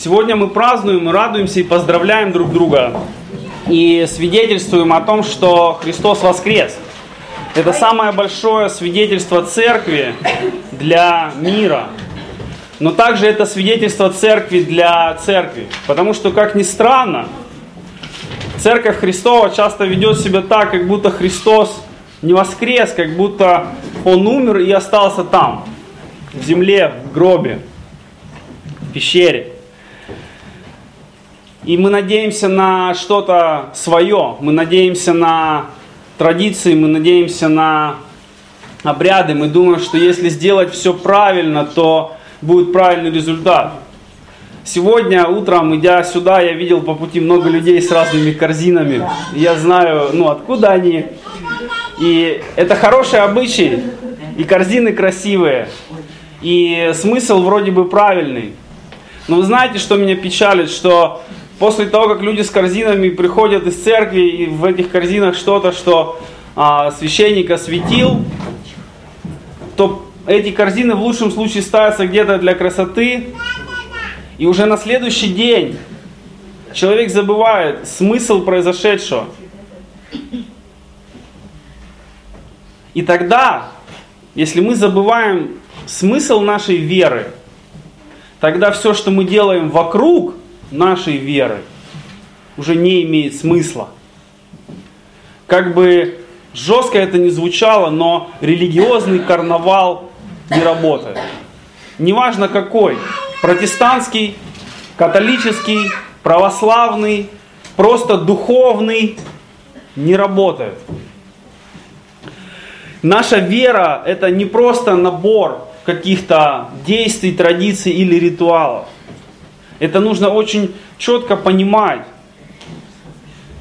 Сегодня мы празднуем, радуемся и поздравляем друг друга. И свидетельствуем о том, что Христос воскрес. Это самое большое свидетельство церкви для мира. Но также это свидетельство церкви для церкви. Потому что, как ни странно, церковь Христова часто ведет себя так, как будто Христос не воскрес, как будто Он умер и остался там, в земле, в гробе, в пещере. И мы надеемся на что-то свое, мы надеемся на традиции, мы надеемся на обряды, мы думаем, что если сделать все правильно, то будет правильный результат. Сегодня утром, идя сюда, я видел по пути много людей с разными корзинами. Я знаю, ну, откуда они. И это хороший обычай, и корзины красивые, и смысл вроде бы правильный. Но вы знаете, что меня печалит, что после того, как люди с корзинами приходят из церкви, и в этих корзинах что-то, что а, священник осветил, то эти корзины в лучшем случае ставятся где-то для красоты, и уже на следующий день человек забывает смысл произошедшего. И тогда, если мы забываем смысл нашей веры, тогда все, что мы делаем вокруг нашей веры, уже не имеет смысла. Как бы жестко это не звучало, но религиозный карнавал не работает. Неважно какой, протестантский, католический, православный, просто духовный, не работает. Наша вера это не просто набор каких-то действий, традиций или ритуалов. Это нужно очень четко понимать.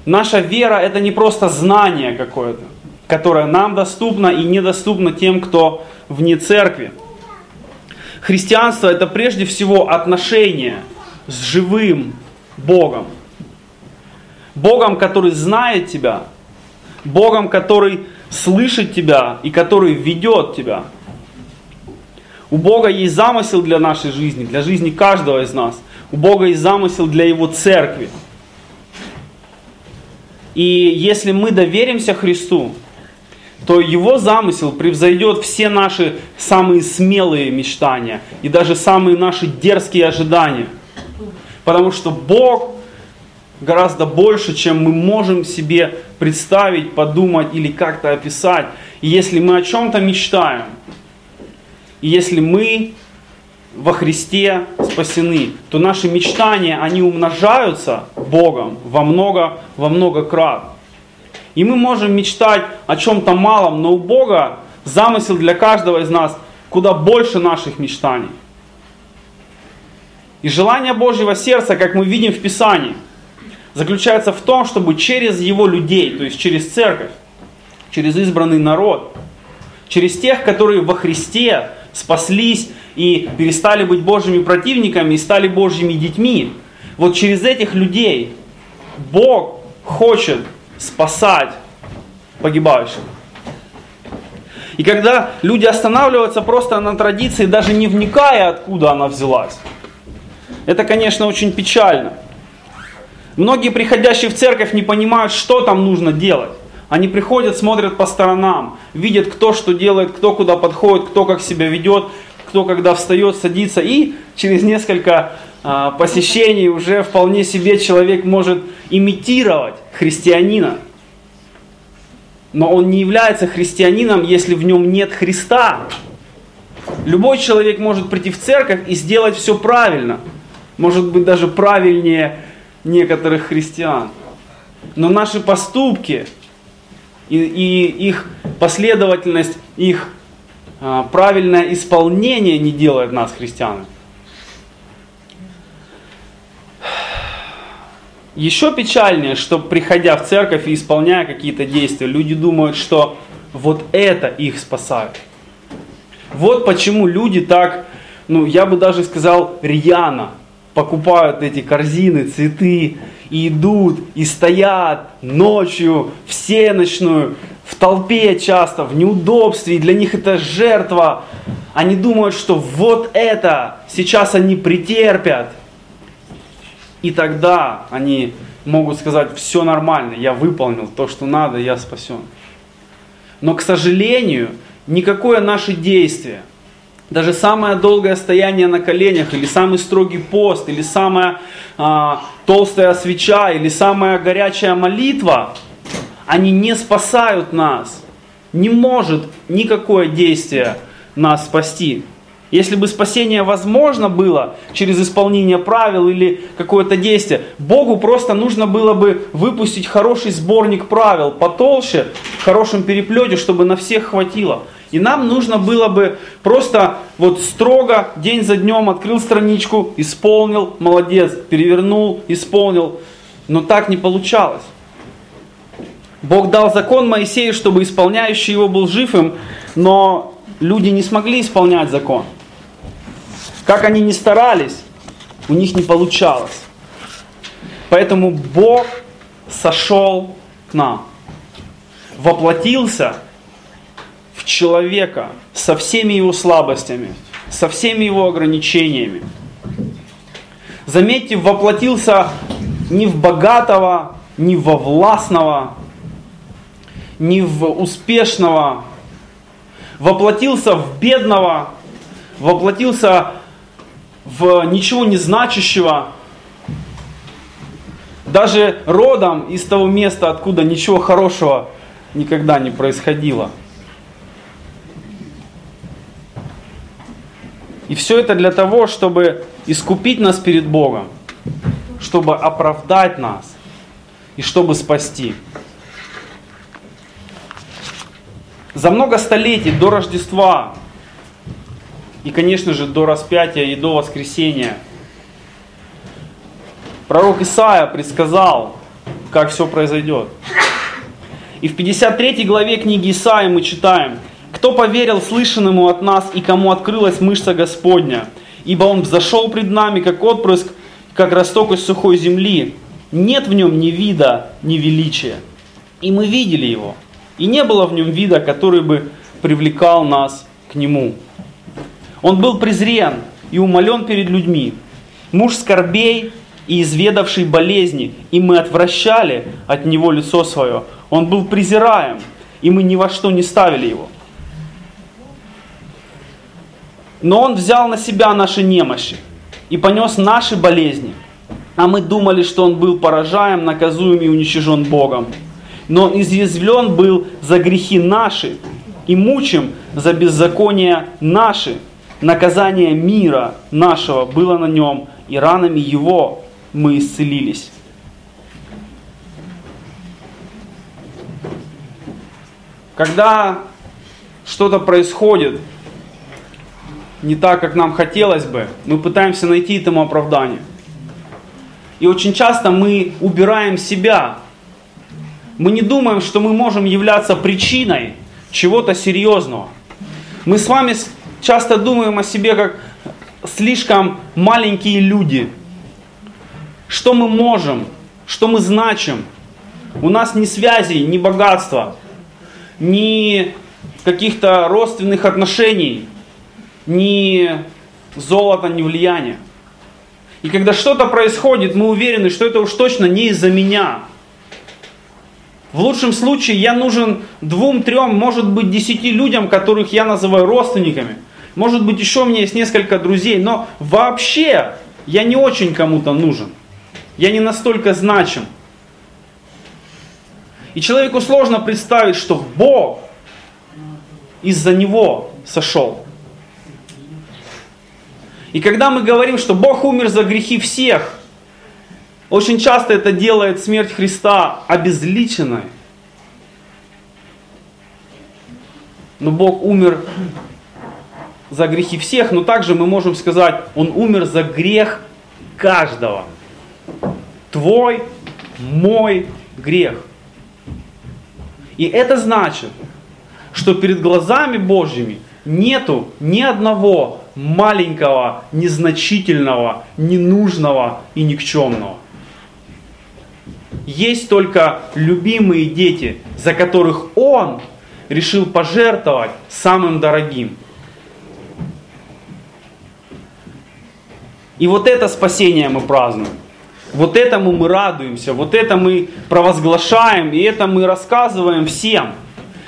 Наша вера это не просто знание какое-то, которое нам доступно и недоступно тем, кто вне церкви. Христианство это прежде всего отношение с живым Богом. Богом, который знает тебя, Богом, который слышит тебя и который ведет тебя. У Бога есть замысел для нашей жизни, для жизни каждого из нас. У Бога есть замысел для Его церкви. И если мы доверимся Христу, то Его замысел превзойдет все наши самые смелые мечтания и даже самые наши дерзкие ожидания. Потому что Бог гораздо больше, чем мы можем себе представить, подумать или как-то описать. И если мы о чем-то мечтаем, и если мы во Христе спасены, то наши мечтания, они умножаются Богом во много, во много крат. И мы можем мечтать о чем-то малом, но у Бога замысел для каждого из нас куда больше наших мечтаний. И желание Божьего сердца, как мы видим в Писании, заключается в том, чтобы через его людей, то есть через церковь, через избранный народ, через тех, которые во Христе спаслись и перестали быть Божьими противниками и стали Божьими детьми. Вот через этих людей Бог хочет спасать погибающих. И когда люди останавливаются просто на традиции, даже не вникая, откуда она взялась, это, конечно, очень печально. Многие приходящие в церковь не понимают, что там нужно делать. Они приходят, смотрят по сторонам, видят, кто что делает, кто куда подходит, кто как себя ведет, кто когда встает, садится. И через несколько а, посещений уже вполне себе человек может имитировать христианина. Но он не является христианином, если в нем нет Христа. Любой человек может прийти в церковь и сделать все правильно. Может быть даже правильнее некоторых христиан. Но наши поступки и, и их последовательность, их правильное исполнение не делает нас христианами. Еще печальнее, что приходя в церковь и исполняя какие-то действия, люди думают, что вот это их спасает. Вот почему люди так, ну я бы даже сказал, рьяно покупают эти корзины, цветы, и идут, и стоят ночью, всеночную, в толпе часто, в неудобстве, и для них это жертва. Они думают, что вот это сейчас они претерпят, И тогда они могут сказать, все нормально, я выполнил то, что надо, я спасен. Но, к сожалению, никакое наше действие, даже самое долгое стояние на коленях, или самый строгий пост, или самая а, толстая свеча, или самая горячая молитва, они не спасают нас. Не может никакое действие нас спасти. Если бы спасение возможно было через исполнение правил или какое-то действие, Богу просто нужно было бы выпустить хороший сборник правил, потолще, в хорошем переплете, чтобы на всех хватило. И нам нужно было бы просто вот строго день за днем открыл страничку, исполнил, молодец, перевернул, исполнил. Но так не получалось. Бог дал закон Моисею, чтобы исполняющий его был жив им, но люди не смогли исполнять закон. Как они ни старались, у них не получалось. Поэтому Бог сошел к нам, воплотился в человека со всеми его слабостями, со всеми его ограничениями. Заметьте, воплотился не в богатого, не во властного, не в успешного, воплотился в бедного, воплотился в ничего не значащего, даже родом из того места, откуда ничего хорошего никогда не происходило. И все это для того, чтобы искупить нас перед Богом, чтобы оправдать нас и чтобы спасти. За много столетий до Рождества и, конечно же, до распятия и до воскресения. Пророк Исаия предсказал, как все произойдет. И в 53 главе книги Исаия мы читаем, «Кто поверил слышанному от нас и кому открылась мышца Господня? Ибо он взошел пред нами, как отпрыск, как росток из сухой земли. Нет в нем ни вида, ни величия. И мы видели его, и не было в нем вида, который бы привлекал нас к нему». Он был презрен и умолен перед людьми. Муж скорбей и изведавший болезни, и мы отвращали от него лицо свое. Он был презираем, и мы ни во что не ставили его. Но он взял на себя наши немощи и понес наши болезни. А мы думали, что он был поражаем, наказуем и уничижен Богом. Но он изъязвлен был за грехи наши и мучим за беззакония наши наказание мира нашего было на нем, и ранами его мы исцелились. Когда что-то происходит не так, как нам хотелось бы, мы пытаемся найти этому оправдание. И очень часто мы убираем себя. Мы не думаем, что мы можем являться причиной чего-то серьезного. Мы с вами часто думаем о себе как слишком маленькие люди. Что мы можем, что мы значим. У нас ни связей, ни богатства, ни каких-то родственных отношений, ни золота, ни влияния. И когда что-то происходит, мы уверены, что это уж точно не из-за меня. В лучшем случае я нужен двум, трем, может быть, десяти людям, которых я называю родственниками. Может быть, еще у меня есть несколько друзей, но вообще я не очень кому-то нужен. Я не настолько значим. И человеку сложно представить, что Бог из-за него сошел. И когда мы говорим, что Бог умер за грехи всех, очень часто это делает смерть Христа обезличенной. Но Бог умер за грехи всех, но также мы можем сказать, Он умер за грех каждого. Твой, мой грех. И это значит, что перед глазами Божьими нету ни одного маленького, незначительного, ненужного и никчемного. Есть только любимые дети, за которых Он решил пожертвовать самым дорогим – И вот это спасение мы празднуем. Вот этому мы радуемся, вот это мы провозглашаем, и это мы рассказываем всем.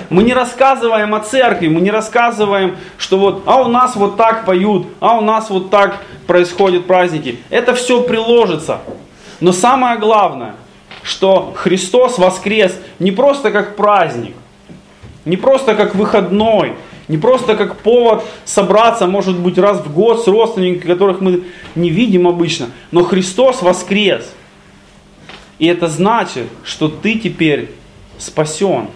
Мы не рассказываем о церкви, мы не рассказываем, что вот, а у нас вот так поют, а у нас вот так происходят праздники. Это все приложится. Но самое главное, что Христос воскрес не просто как праздник, не просто как выходной, не просто как повод собраться, может быть, раз в год с родственниками, которых мы не видим обычно, но Христос воскрес. И это значит, что ты теперь спасен,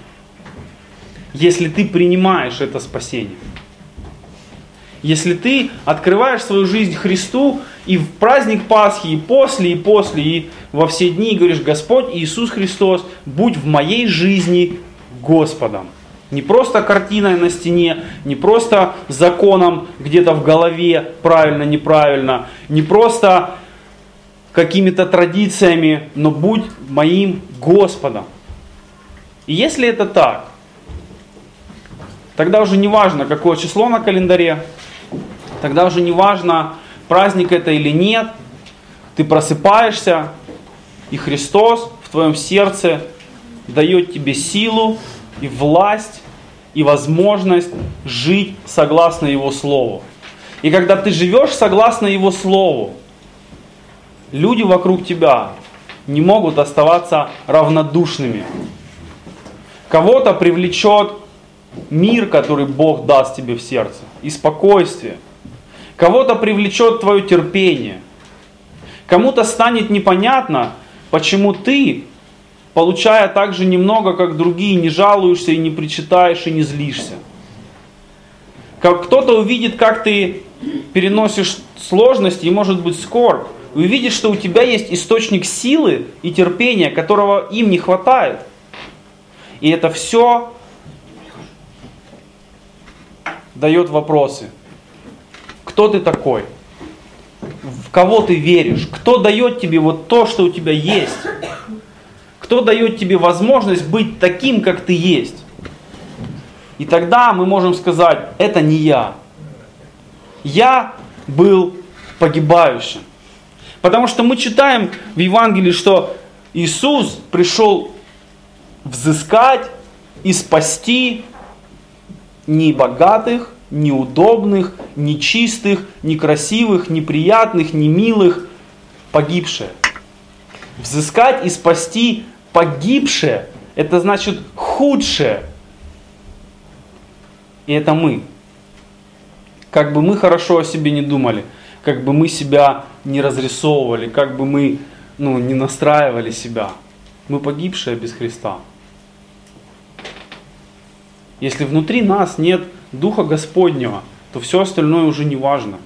если ты принимаешь это спасение. Если ты открываешь свою жизнь Христу и в праздник Пасхи, и после, и после, и во все дни и говоришь, Господь Иисус Христос, будь в моей жизни Господом. Не просто картиной на стене, не просто законом где-то в голове, правильно, неправильно, не просто какими-то традициями, но будь моим Господом. И если это так, тогда уже не важно, какое число на календаре, тогда уже не важно, праздник это или нет, ты просыпаешься, и Христос в твоем сердце дает тебе силу и власть и возможность жить согласно Его Слову. И когда ты живешь согласно Его Слову, люди вокруг тебя не могут оставаться равнодушными. Кого-то привлечет мир, который Бог даст тебе в сердце, и спокойствие. Кого-то привлечет твое терпение. Кому-то станет непонятно, почему ты, получая так же немного, как другие, не жалуешься и не причитаешь и не злишься. Как кто-то увидит, как ты переносишь сложности и, может быть, скорбь, увидит, что у тебя есть источник силы и терпения, которого им не хватает. И это все дает вопросы. Кто ты такой? В кого ты веришь? Кто дает тебе вот то, что у тебя есть? Кто дает тебе возможность быть таким, как ты есть? И тогда мы можем сказать, это не я. Я был погибающим. Потому что мы читаем в Евангелии, что Иисус пришел взыскать и спасти не богатых, неудобных, нечистых, некрасивых, неприятных, немилых, погибшие. Взыскать и спасти погибшее, это значит худшее. И это мы. Как бы мы хорошо о себе не думали, как бы мы себя не разрисовывали, как бы мы ну, не настраивали себя. Мы погибшие без Христа. Если внутри нас нет Духа Господнего, то все остальное уже не важно.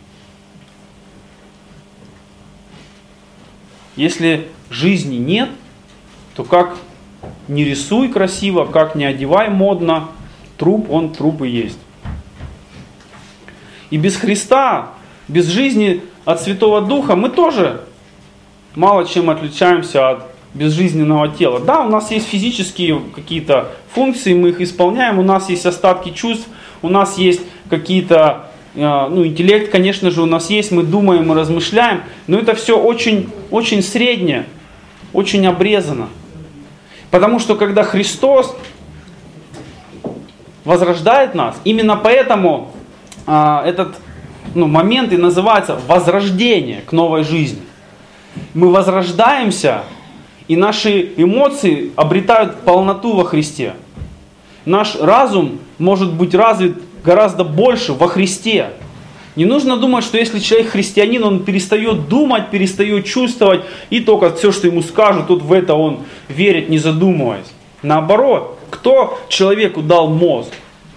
Если жизни нет, то как не рисуй красиво, как не одевай модно, труп он труп и есть. И без Христа, без жизни от Святого Духа мы тоже мало чем отличаемся от безжизненного тела. Да, у нас есть физические какие-то функции, мы их исполняем, у нас есть остатки чувств, у нас есть какие-то, э, ну, интеллект, конечно же, у нас есть, мы думаем, мы размышляем, но это все очень, очень среднее, очень обрезано. Потому что когда Христос возрождает нас, именно поэтому а, этот ну, момент и называется возрождение к новой жизни. Мы возрождаемся, и наши эмоции обретают полноту во Христе. Наш разум может быть развит гораздо больше во Христе. Не нужно думать, что если человек христианин, он перестает думать, перестает чувствовать, и только все, что ему скажут, тут в это он верит, не задумываясь. Наоборот, кто человеку дал мозг?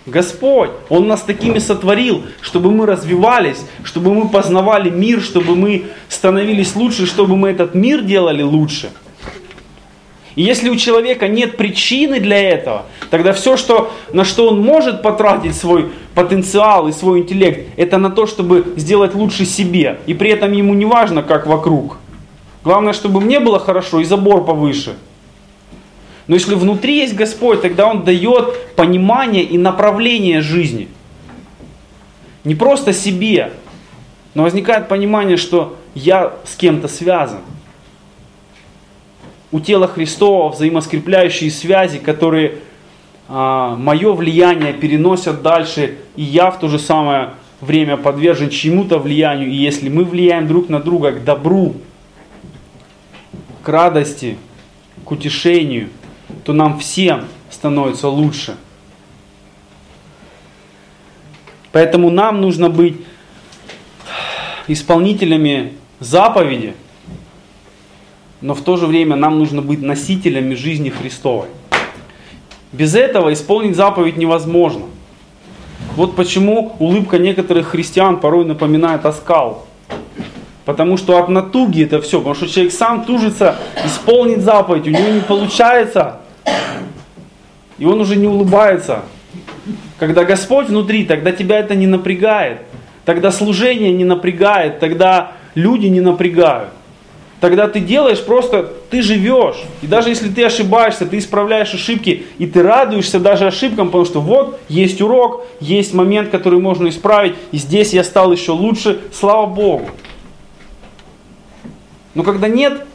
Господь, Он нас такими сотворил, чтобы мы развивались, чтобы мы познавали мир, чтобы мы становились лучше, чтобы мы этот мир делали лучше – и если у человека нет причины для этого, тогда все, что, на что он может потратить свой потенциал и свой интеллект, это на то, чтобы сделать лучше себе. И при этом ему не важно, как вокруг. Главное, чтобы мне было хорошо и забор повыше. Но если внутри есть Господь, тогда Он дает понимание и направление жизни. Не просто себе, но возникает понимание, что я с кем-то связан. У тела Христова взаимоскрепляющие связи, которые а, мое влияние переносят дальше, и я в то же самое время подвержен чему-то влиянию. И если мы влияем друг на друга к добру, к радости, к утешению, то нам всем становится лучше. Поэтому нам нужно быть исполнителями заповеди, но в то же время нам нужно быть носителями жизни Христовой. Без этого исполнить заповедь невозможно. Вот почему улыбка некоторых христиан порой напоминает оскал. Потому что от натуги это все. Потому что человек сам тужится исполнить заповедь, у него не получается. И он уже не улыбается. Когда Господь внутри, тогда тебя это не напрягает. Тогда служение не напрягает, тогда люди не напрягают. Тогда ты делаешь просто, ты живешь. И даже если ты ошибаешься, ты исправляешь ошибки, и ты радуешься даже ошибкам, потому что вот есть урок, есть момент, который можно исправить, и здесь я стал еще лучше, слава Богу. Но когда нет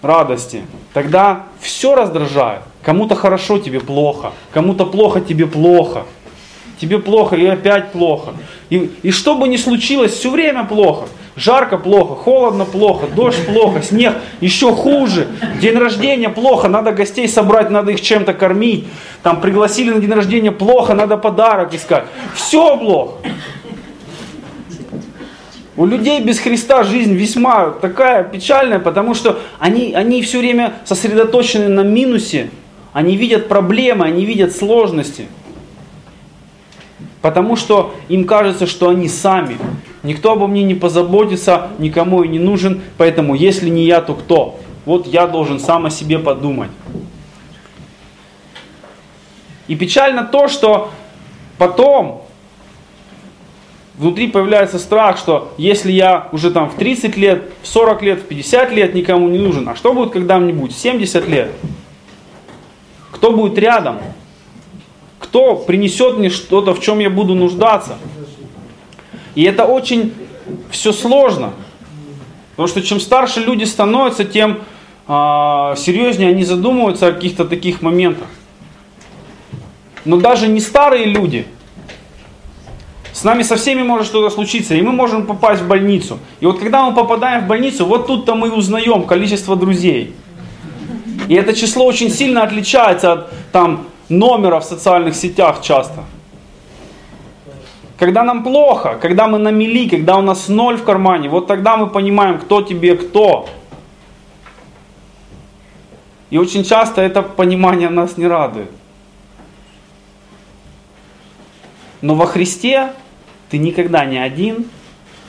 радости, тогда все раздражает. Кому-то хорошо, тебе плохо. Кому-то плохо, тебе плохо. Тебе плохо и опять плохо. И, и что бы ни случилось, все время плохо. Жарко плохо, холодно плохо, дождь плохо, снег еще хуже. День рождения плохо, надо гостей собрать, надо их чем-то кормить. Там пригласили на день рождения плохо, надо подарок искать. Все плохо. У людей без Христа жизнь весьма такая печальная, потому что они, они все время сосредоточены на минусе, они видят проблемы, они видят сложности. Потому что им кажется, что они сами. Никто обо мне не позаботится, никому и не нужен, поэтому если не я, то кто? Вот я должен сам о себе подумать. И печально то, что потом внутри появляется страх, что если я уже там в 30 лет, в 40 лет, в 50 лет никому не нужен, а что будет когда-нибудь, в 70 лет? Кто будет рядом? Кто принесет мне что-то, в чем я буду нуждаться? И это очень все сложно. Потому что чем старше люди становятся, тем а, серьезнее они задумываются о каких-то таких моментах. Но даже не старые люди, с нами со всеми может что-то случиться, и мы можем попасть в больницу. И вот когда мы попадаем в больницу, вот тут-то мы узнаем количество друзей. И это число очень сильно отличается от там, номера в социальных сетях часто. Когда нам плохо, когда мы на мели, когда у нас ноль в кармане, вот тогда мы понимаем, кто тебе кто. И очень часто это понимание нас не радует. Но во Христе ты никогда не один,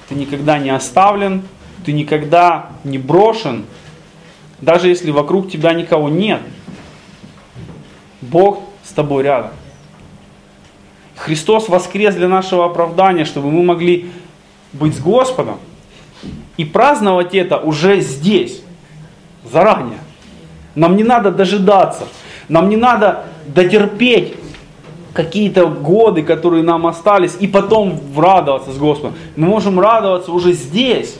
ты никогда не оставлен, ты никогда не брошен, даже если вокруг тебя никого нет. Бог с тобой рядом. Христос воскрес для нашего оправдания, чтобы мы могли быть с Господом и праздновать это уже здесь, заранее. Нам не надо дожидаться, нам не надо дотерпеть какие-то годы, которые нам остались, и потом радоваться с Господом. Мы можем радоваться уже здесь.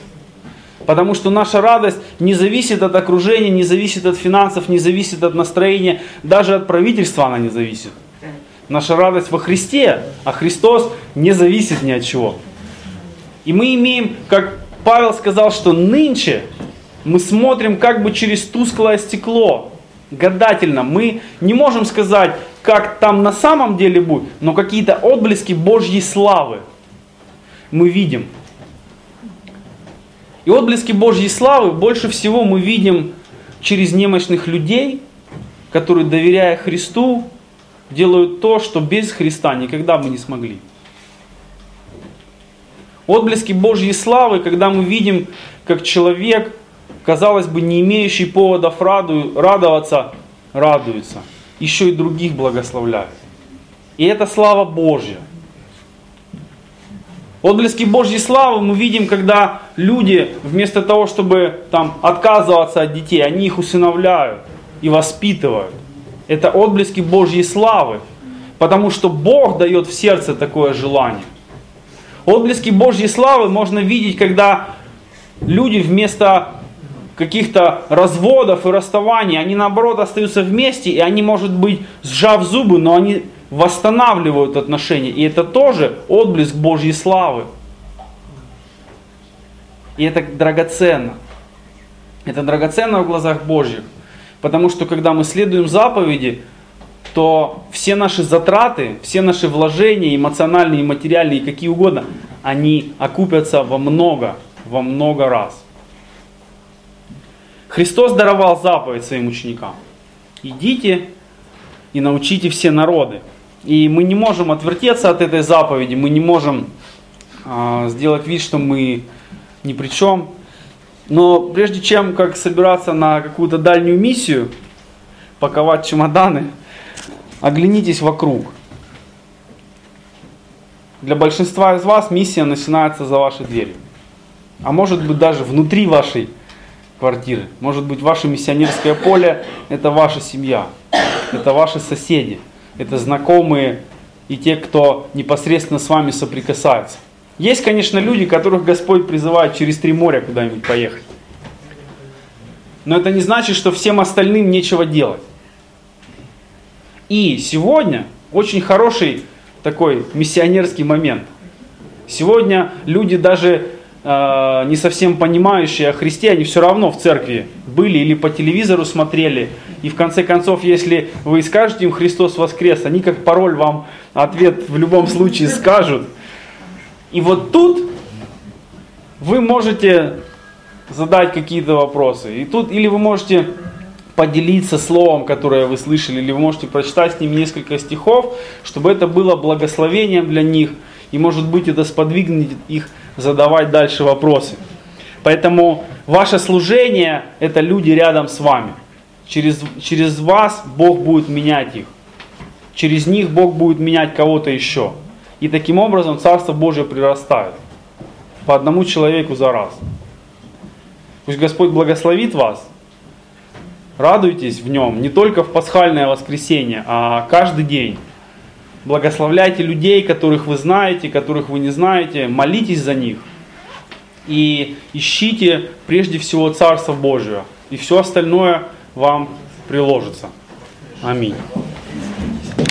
Потому что наша радость не зависит от окружения, не зависит от финансов, не зависит от настроения, даже от правительства она не зависит. Наша радость во Христе, а Христос не зависит ни от чего. И мы имеем, как Павел сказал, что нынче мы смотрим как бы через тусклое стекло, гадательно. Мы не можем сказать, как там на самом деле будет, но какие-то отблески Божьей славы мы видим. И отблески Божьей славы больше всего мы видим через немощных людей, которые, доверяя Христу, делают то, что без Христа никогда бы не смогли. Отблески Божьей славы, когда мы видим, как человек, казалось бы, не имеющий поводов радоваться, радуется. Еще и других благословляет. И это слава Божья. Отблески Божьей славы мы видим, когда люди вместо того, чтобы там, отказываться от детей, они их усыновляют и воспитывают. Это отблески Божьей славы, потому что Бог дает в сердце такое желание. Отблески Божьей славы можно видеть, когда люди вместо каких-то разводов и расставаний, они наоборот остаются вместе, и они, может быть, сжав зубы, но они восстанавливают отношения. И это тоже отблеск Божьей славы. И это драгоценно. Это драгоценно в глазах Божьих. Потому что когда мы следуем заповеди, то все наши затраты, все наши вложения, эмоциональные, материальные, какие угодно, они окупятся во много, во много раз. Христос даровал заповедь своим ученикам. Идите и научите все народы. И мы не можем отвертеться от этой заповеди, мы не можем э, сделать вид, что мы ни при чем. Но прежде чем как собираться на какую-то дальнюю миссию, паковать чемоданы, оглянитесь вокруг. Для большинства из вас миссия начинается за вашей дверью. А может быть даже внутри вашей квартиры. Может быть ваше миссионерское поле – это ваша семья, это ваши соседи, это знакомые и те, кто непосредственно с вами соприкасается. Есть, конечно, люди, которых Господь призывает через три моря куда-нибудь поехать. Но это не значит, что всем остальным нечего делать. И сегодня очень хороший такой миссионерский момент. Сегодня люди даже э, не совсем понимающие о Христе, они все равно в церкви были или по телевизору смотрели. И в конце концов, если вы скажете им Христос воскрес, они как пароль вам ответ в любом случае скажут. И вот тут вы можете задать какие-то вопросы. И тут или вы можете поделиться словом, которое вы слышали, или вы можете прочитать с ним несколько стихов, чтобы это было благословением для них, и может быть это сподвигнет их задавать дальше вопросы. Поэтому ваше служение – это люди рядом с вами. Через, через вас Бог будет менять их. Через них Бог будет менять кого-то еще. И таким образом Царство Божье прирастает. По одному человеку за раз. Пусть Господь благословит вас. Радуйтесь в нем не только в пасхальное воскресенье, а каждый день. Благословляйте людей, которых вы знаете, которых вы не знаете. Молитесь за них. И ищите прежде всего Царство Божие. И все остальное вам приложится. Аминь.